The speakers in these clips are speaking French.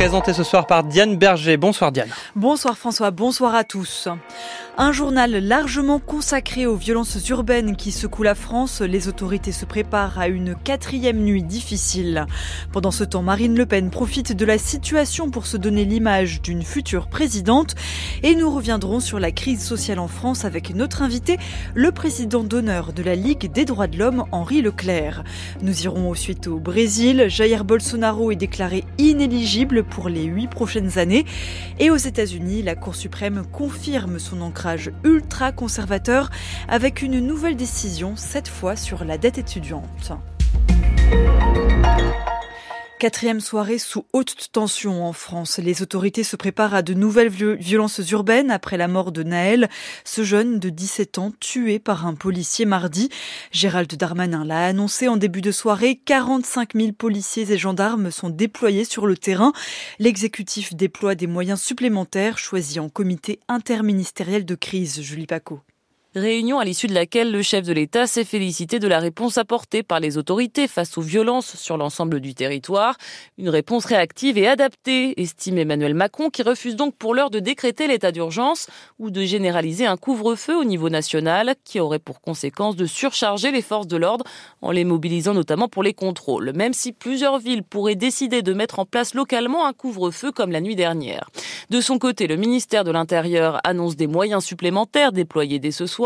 présenté ce soir par Diane Berger. Bonsoir Diane. Bonsoir François, bonsoir à tous. Un journal largement consacré aux violences urbaines qui secouent la France. Les autorités se préparent à une quatrième nuit difficile. Pendant ce temps, Marine Le Pen profite de la situation pour se donner l'image d'une future présidente. Et nous reviendrons sur la crise sociale en France avec notre invité, le président d'honneur de la Ligue des droits de l'homme, Henri Leclerc. Nous irons ensuite au Brésil. Jair Bolsonaro est déclaré inéligible pour les huit prochaines années. Et aux États-Unis, la Cour suprême confirme son ancrage ultra conservateur avec une nouvelle décision, cette fois sur la dette étudiante. Quatrième soirée sous haute tension en France. Les autorités se préparent à de nouvelles violences urbaines après la mort de Naël, ce jeune de 17 ans tué par un policier mardi. Gérald Darmanin l'a annoncé en début de soirée. 45 000 policiers et gendarmes sont déployés sur le terrain. L'exécutif déploie des moyens supplémentaires choisis en comité interministériel de crise. Julie Paco. Réunion à l'issue de laquelle le chef de l'État s'est félicité de la réponse apportée par les autorités face aux violences sur l'ensemble du territoire. Une réponse réactive et adaptée, estime Emmanuel Macron, qui refuse donc pour l'heure de décréter l'état d'urgence ou de généraliser un couvre-feu au niveau national qui aurait pour conséquence de surcharger les forces de l'ordre en les mobilisant notamment pour les contrôles, même si plusieurs villes pourraient décider de mettre en place localement un couvre-feu comme la nuit dernière. De son côté, le ministère de l'Intérieur annonce des moyens supplémentaires déployés dès ce soir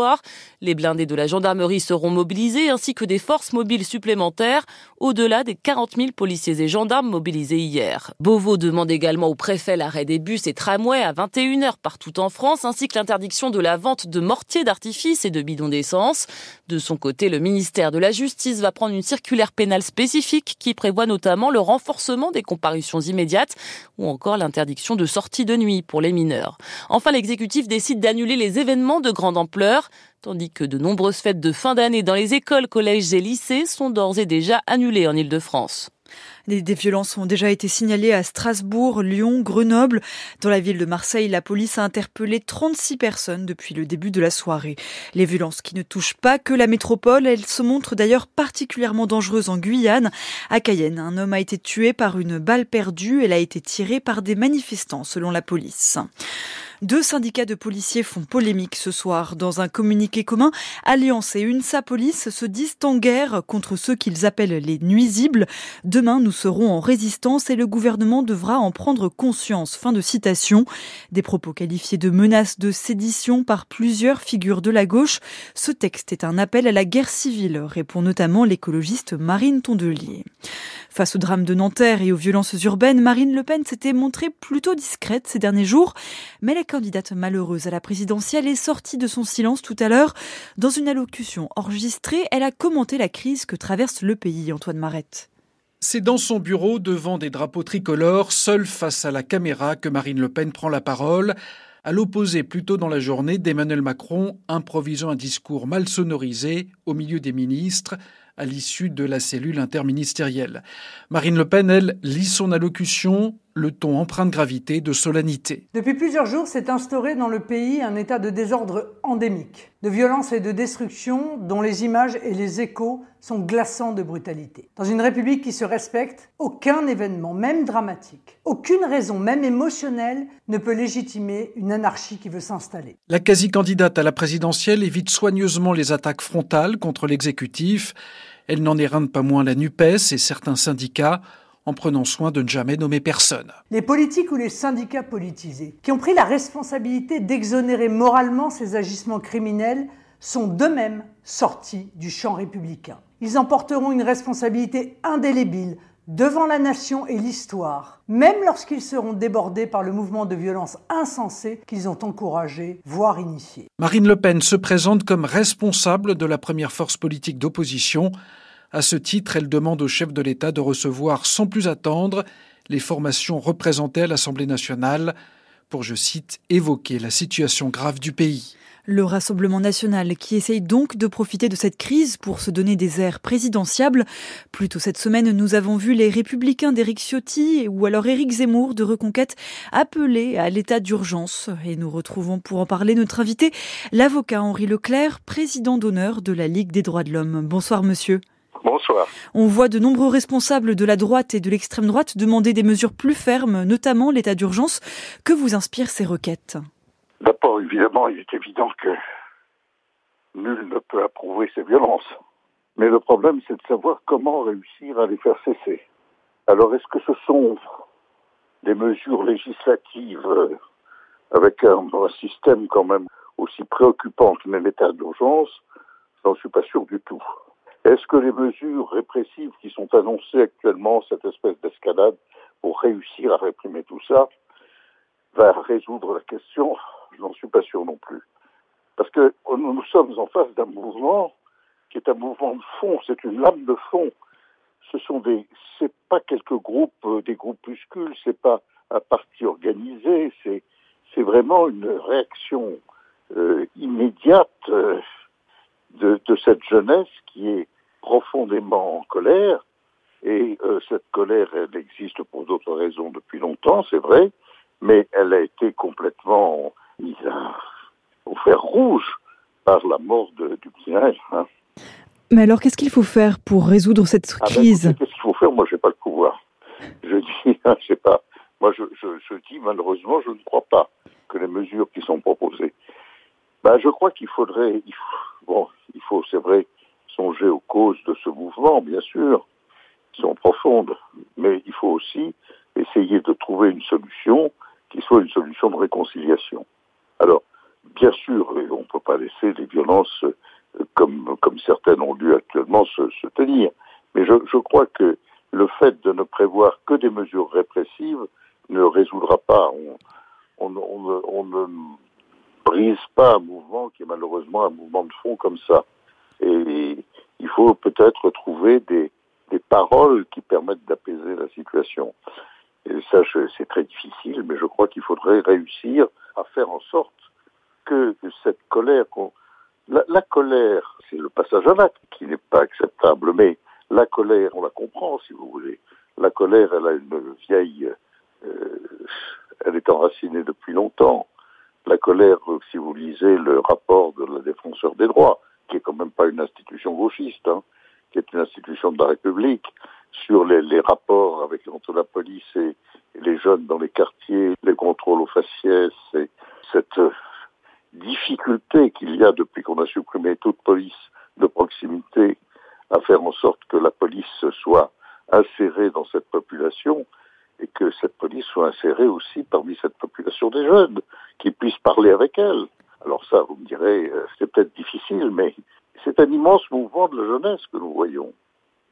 les blindés de la gendarmerie seront mobilisés ainsi que des forces mobiles supplémentaires au-delà des 40 000 policiers et gendarmes mobilisés hier. Beauvau demande également au préfet l'arrêt des bus et tramways à 21h partout en France ainsi que l'interdiction de la vente de mortiers d'artifice et de bidons d'essence. De son côté, le ministère de la Justice va prendre une circulaire pénale spécifique qui prévoit notamment le renforcement des comparutions immédiates ou encore l'interdiction de sortie de nuit pour les mineurs. Enfin, l'exécutif décide d'annuler les événements de grande ampleur tandis que de nombreuses fêtes de fin d'année dans les écoles, collèges et lycées sont d'ores et déjà annulées en Ile-de-France. Des, violences ont déjà été signalées à Strasbourg, Lyon, Grenoble. Dans la ville de Marseille, la police a interpellé 36 personnes depuis le début de la soirée. Les violences qui ne touchent pas que la métropole, elles se montrent d'ailleurs particulièrement dangereuses en Guyane. À Cayenne, un homme a été tué par une balle perdue. Elle a été tirée par des manifestants, selon la police. Deux syndicats de policiers font polémique ce soir. Dans un communiqué commun, Alliance et UNSA Police se disent en guerre contre ceux qu'ils appellent les nuisibles. Demain, nous serons en résistance et le gouvernement devra en prendre conscience. Fin de citation. Des propos qualifiés de menaces de sédition par plusieurs figures de la gauche. Ce texte est un appel à la guerre civile, répond notamment l'écologiste Marine Tondelier. Face au drame de Nanterre et aux violences urbaines, Marine Le Pen s'était montrée plutôt discrète ces derniers jours, mais la candidate malheureuse à la présidentielle est sortie de son silence tout à l'heure. Dans une allocution enregistrée, elle a commenté la crise que traverse le pays, Antoine Marette. C'est dans son bureau, devant des drapeaux tricolores, seule face à la caméra, que Marine Le Pen prend la parole, à l'opposé plus tôt dans la journée d'Emmanuel Macron, improvisant un discours mal sonorisé au milieu des ministres, à l'issue de la cellule interministérielle. Marine Le Pen, elle, lit son allocution, le ton empreint de gravité, de solennité. Depuis plusieurs jours s'est instauré dans le pays un état de désordre endémique, de violence et de destruction dont les images et les échos sont glaçants de brutalité. Dans une république qui se respecte, aucun événement, même dramatique, aucune raison, même émotionnelle, ne peut légitimer une anarchie qui veut s'installer. La quasi-candidate à la présidentielle évite soigneusement les attaques frontales contre l'exécutif. Elle n'en éreinte pas moins la NUPES et certains syndicats en prenant soin de ne jamais nommer personne. Les politiques ou les syndicats politisés qui ont pris la responsabilité d'exonérer moralement ces agissements criminels sont d'eux-mêmes sortis du champ républicain. Ils emporteront une responsabilité indélébile devant la nation et l'histoire, même lorsqu'ils seront débordés par le mouvement de violence insensé qu'ils ont encouragé, voire initié. Marine Le Pen se présente comme responsable de la première force politique d'opposition à ce titre, elle demande au chef de l'État de recevoir sans plus attendre les formations représentées à l'Assemblée nationale pour, je cite, évoquer la situation grave du pays. Le Rassemblement national qui essaye donc de profiter de cette crise pour se donner des airs présidentiables. Plus tôt cette semaine, nous avons vu les républicains d'Éric Ciotti ou alors Éric Zemmour de Reconquête appeler à l'état d'urgence. Et nous retrouvons pour en parler notre invité, l'avocat Henri Leclerc, président d'honneur de la Ligue des droits de l'homme. Bonsoir monsieur. Bonsoir. On voit de nombreux responsables de la droite et de l'extrême droite demander des mesures plus fermes, notamment l'état d'urgence. Que vous inspirent ces requêtes? D'abord, évidemment, il est évident que nul ne peut approuver ces violences. Mais le problème, c'est de savoir comment réussir à les faire cesser. Alors, est-ce que ce sont des mesures législatives avec un, un système quand même aussi préoccupant que l'état d'urgence? J'en suis pas sûr du tout. Est-ce que les mesures répressives qui sont annoncées actuellement, cette espèce d'escalade, pour réussir à réprimer tout ça, va résoudre la question? Je n'en suis pas sûr non plus. Parce que nous sommes en face d'un mouvement qui est un mouvement de fond, c'est une lame de fond. Ce sont des, c'est pas quelques groupes, euh, des groupuscules, c'est pas un parti organisé, c'est, vraiment une réaction euh, immédiate euh, de, cette jeunesse qui est profondément en colère. Et euh, cette colère, elle existe pour d'autres raisons depuis longtemps, c'est vrai, mais elle a été complètement mise au fer rouge par la mort de, du petit hein. Mais alors, qu'est-ce qu'il faut faire pour résoudre cette crise ah ben, Qu'est-ce qu'il faut faire? Moi, j'ai pas le pouvoir. Je dis, je sais pas. Moi, je, je, je, dis malheureusement, je ne crois pas que les mesures qui sont proposées. Ben, je crois qu'il faudrait, il faut, bon, il faut, c'est vrai, songer aux causes de ce mouvement, bien sûr, qui sont profondes, mais il faut aussi essayer de trouver une solution qui soit une solution de réconciliation. Alors, bien sûr, on ne peut pas laisser les violences comme, comme certaines ont dû actuellement se, tenir, mais je, je crois que le fait de ne prévoir que des mesures répressives ne résoudra pas. On, on, ne brise pas un mouvement qui est malheureusement un mouvement de fond comme ça. Et il faut peut-être trouver des, des paroles qui permettent d'apaiser la situation. Et ça, c'est très difficile, mais je crois qu'il faudrait réussir à faire en sorte que cette colère. La, la colère, c'est le passage à l'acte qui n'est pas acceptable, mais la colère, on la comprend si vous voulez. La colère, elle a une vieille... Euh, elle est enracinée depuis longtemps. La colère, si vous lisez le rapport de la défenseur des droits, qui est quand même pas une institution gauchiste, hein, qui est une institution de la République, sur les, les rapports avec entre la police et, les jeunes dans les quartiers, les contrôles aux faciès, et cette difficulté qu'il y a depuis qu'on a supprimé toute police de proximité à faire en sorte que la police soit insérée dans cette population et que cette police soit insérée aussi parmi cette population des jeunes, qui puissent parler avec elle. Alors ça, vous me direz, c'est peut-être difficile, mais c'est un immense mouvement de la jeunesse que nous voyons.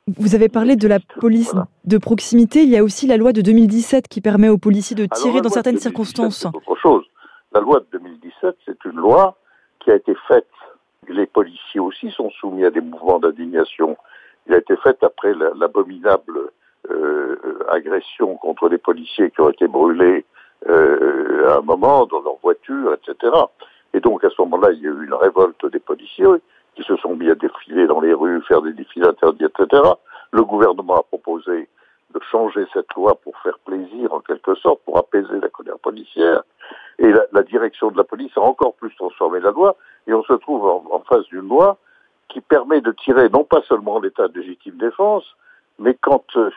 Vous avez parlé de la police voilà. de proximité. Il y a aussi la loi de 2017 qui permet aux policiers de tirer Alors, dans certaines 2017, circonstances. Autre chose. La loi de 2017, c'est une loi qui a été faite. Les policiers aussi sont soumis à des mouvements d'indignation. Il a été faite après l'abominable euh, agression contre les policiers qui ont été brûlés euh, à un moment dans leur voiture, etc. Et donc à ce moment-là, il y a eu une révolte des policiers qui se sont mis à défiler dans les rues, faire des défilés interdits, etc. Le gouvernement a proposé de changer cette loi pour faire plaisir en quelque sorte, pour apaiser la colère policière. Et la, direction de la police a encore plus transformé la loi, et on se trouve en, en face d'une loi qui permet de tirer non pas seulement l'état de légitime défense, mais quand euh,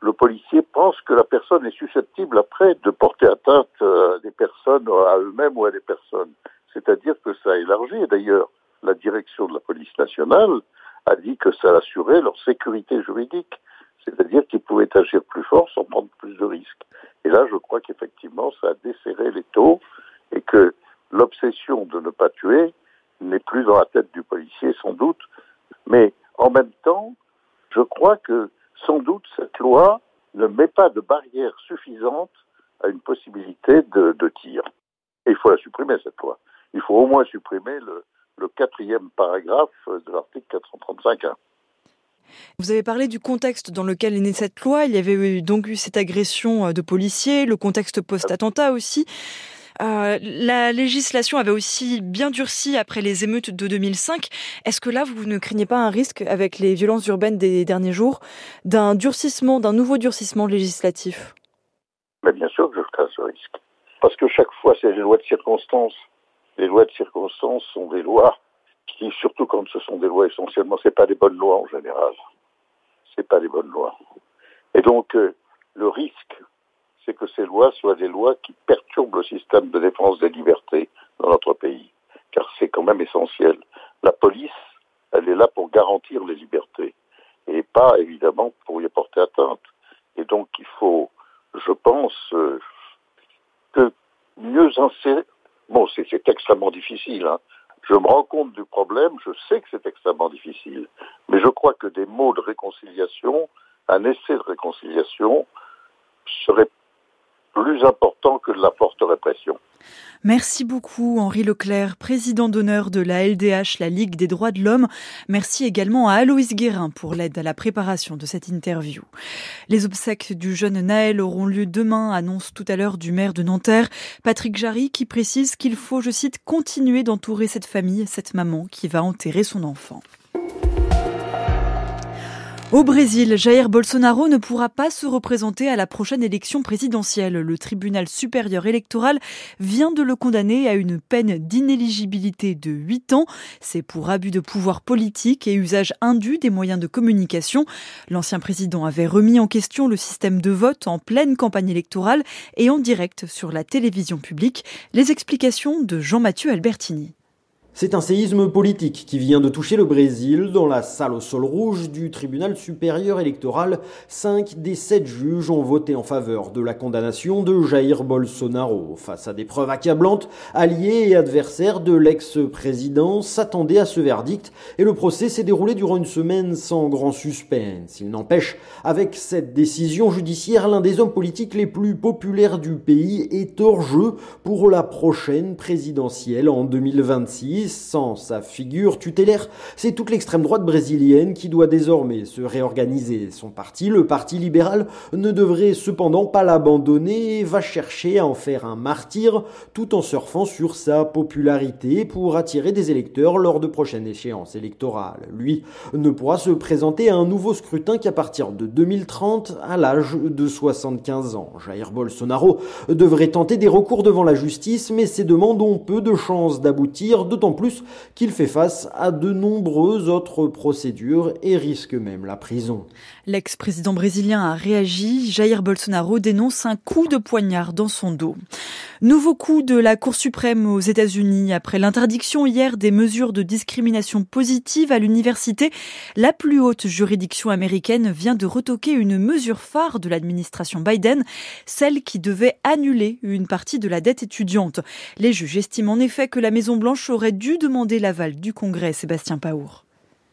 le policier pense que la personne est susceptible après de porter atteinte euh, à des personnes, à eux-mêmes ou à des personnes. C'est-à-dire que ça élargit, et d'ailleurs, la direction de la police nationale a dit que ça assurait leur sécurité juridique, c'est-à-dire qu'ils pouvaient agir plus fort sans prendre plus de risques. Et là, je crois qu'effectivement, ça a desserré les taux et que l'obsession de ne pas tuer n'est plus dans la tête du policier, sans doute. Mais en même temps, je crois que sans doute cette loi ne met pas de barrière suffisante à une possibilité de, de tir. Et il faut la supprimer, cette loi. Il faut au moins supprimer le, le quatrième paragraphe de l'article 435.1. Vous avez parlé du contexte dans lequel est née cette loi. Il y avait eu, donc eu cette agression de policiers, le contexte post-attentat aussi. Euh, la législation avait aussi bien durci après les émeutes de 2005. Est-ce que là, vous ne craignez pas un risque avec les violences urbaines des derniers jours d'un durcissement, d'un nouveau durcissement législatif? Mais Bien sûr que je crains ce risque. Parce que chaque fois, c'est les lois de circonstance. Les lois de circonstance sont des lois qui, surtout quand ce sont des lois essentiellement, c'est pas des bonnes lois en général. c'est pas des bonnes lois. Et donc, euh, le risque, c'est que ces lois soient des lois qui perturbent le système de défense des libertés dans notre pays. Car c'est quand même essentiel. La police, elle est là pour garantir les libertés et pas évidemment pour y porter atteinte. Et donc il faut, je pense, euh, que mieux insérer. Bon, c'est extrêmement difficile. Hein. Je me rends compte du problème, je sais que c'est extrêmement difficile, mais je crois que des mots de réconciliation, un essai de réconciliation, serait plus important que de la forte répression. Merci beaucoup Henri Leclerc, président d'honneur de la LDH, la Ligue des droits de l'homme. Merci également à Aloïs Guérin pour l'aide à la préparation de cette interview. Les obsèques du jeune Naël auront lieu demain, annonce tout à l'heure du maire de Nanterre, Patrick Jarry, qui précise qu'il faut, je cite, continuer d'entourer cette famille, cette maman qui va enterrer son enfant. Au Brésil, Jair Bolsonaro ne pourra pas se représenter à la prochaine élection présidentielle. Le tribunal supérieur électoral vient de le condamner à une peine d'inéligibilité de 8 ans. C'est pour abus de pouvoir politique et usage indu des moyens de communication. L'ancien président avait remis en question le système de vote en pleine campagne électorale et en direct sur la télévision publique. Les explications de Jean-Mathieu Albertini. C'est un séisme politique qui vient de toucher le Brésil. Dans la salle au sol rouge du tribunal supérieur électoral, cinq des sept juges ont voté en faveur de la condamnation de Jair Bolsonaro. Face à des preuves accablantes, alliés et adversaires de l'ex-président s'attendaient à ce verdict et le procès s'est déroulé durant une semaine sans grand suspense. Il n'empêche, avec cette décision judiciaire, l'un des hommes politiques les plus populaires du pays est hors jeu pour la prochaine présidentielle en 2026 sans sa figure tutélaire. C'est toute l'extrême droite brésilienne qui doit désormais se réorganiser. Son parti, le Parti libéral, ne devrait cependant pas l'abandonner et va chercher à en faire un martyr tout en surfant sur sa popularité pour attirer des électeurs lors de prochaines échéances électorales. Lui ne pourra se présenter à un nouveau scrutin qu'à partir de 2030 à l'âge de 75 ans. Jair Bolsonaro devrait tenter des recours devant la justice, mais ses demandes ont peu de chances d'aboutir, d'autant plus qu'il fait face à de nombreuses autres procédures et risque même la prison. L'ex-président brésilien a réagi. Jair Bolsonaro dénonce un coup de poignard dans son dos. Nouveau coup de la Cour suprême aux États-Unis après l'interdiction hier des mesures de discrimination positive à l'université. La plus haute juridiction américaine vient de retoquer une mesure phare de l'administration Biden, celle qui devait annuler une partie de la dette étudiante. Les juges estiment en effet que la Maison-Blanche aurait dû demander l'aval du Congrès, Sébastien Paour.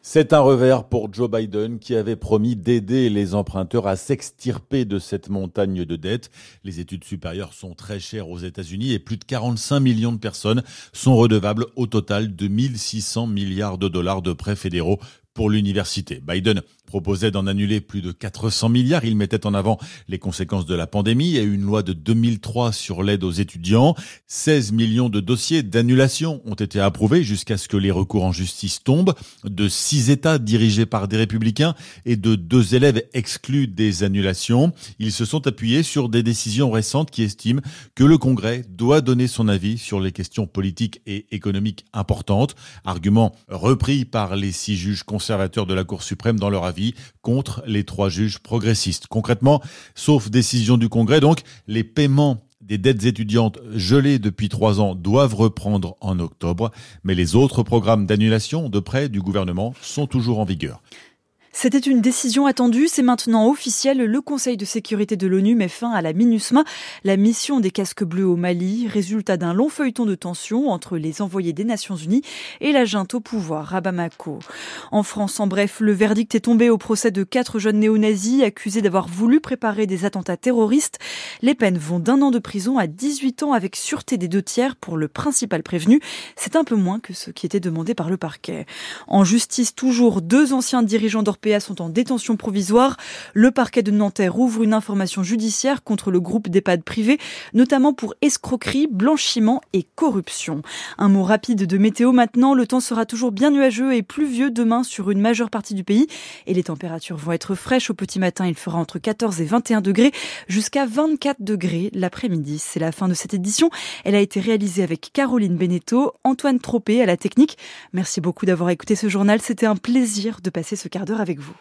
C'est un revers pour Joe Biden qui avait promis d'aider les emprunteurs à s'extirper de cette montagne de dettes. Les études supérieures sont très chères aux États-Unis et plus de 45 millions de personnes sont redevables au total de 1600 milliards de dollars de prêts fédéraux pour l'université. Biden proposait d'en annuler plus de 400 milliards. Il mettait en avant les conséquences de la pandémie et une loi de 2003 sur l'aide aux étudiants. 16 millions de dossiers d'annulation ont été approuvés jusqu'à ce que les recours en justice tombent. De six États dirigés par des républicains et de deux élèves exclus des annulations. Ils se sont appuyés sur des décisions récentes qui estiment que le Congrès doit donner son avis sur les questions politiques et économiques importantes. Argument repris par les six juges conservateurs de la Cour suprême dans leur avis contre les trois juges progressistes. Concrètement, sauf décision du Congrès, donc, les paiements des dettes étudiantes gelées depuis trois ans doivent reprendre en octobre, mais les autres programmes d'annulation de prêts du gouvernement sont toujours en vigueur. C'était une décision attendue, c'est maintenant officiel. Le Conseil de sécurité de l'ONU met fin à la MINUSMA, la mission des casques bleus au Mali, résultat d'un long feuilleton de tension entre les envoyés des Nations Unies et la junte au pouvoir à Bamako. En France, en bref, le verdict est tombé au procès de quatre jeunes néo-nazis accusés d'avoir voulu préparer des attentats terroristes. Les peines vont d'un an de prison à 18 ans avec sûreté des deux tiers pour le principal prévenu. C'est un peu moins que ce qui était demandé par le parquet. En justice, toujours deux anciens dirigeants d'Orpea sont en détention provisoire. Le parquet de Nanterre ouvre une information judiciaire contre le groupe d'EHPAD privés, notamment pour escroquerie, blanchiment et corruption. Un mot rapide de météo maintenant. Le temps sera toujours bien nuageux et pluvieux demain sur une majeure partie du pays et les températures vont être fraîches au petit matin. Il fera entre 14 et 21 degrés jusqu'à 24 degrés l'après-midi. C'est la fin de cette édition. Elle a été réalisée avec Caroline Beneteau, Antoine Tropé à la technique. Merci beaucoup d'avoir écouté ce journal. C'était un plaisir de passer ce quart d'heure avec vous avec vous.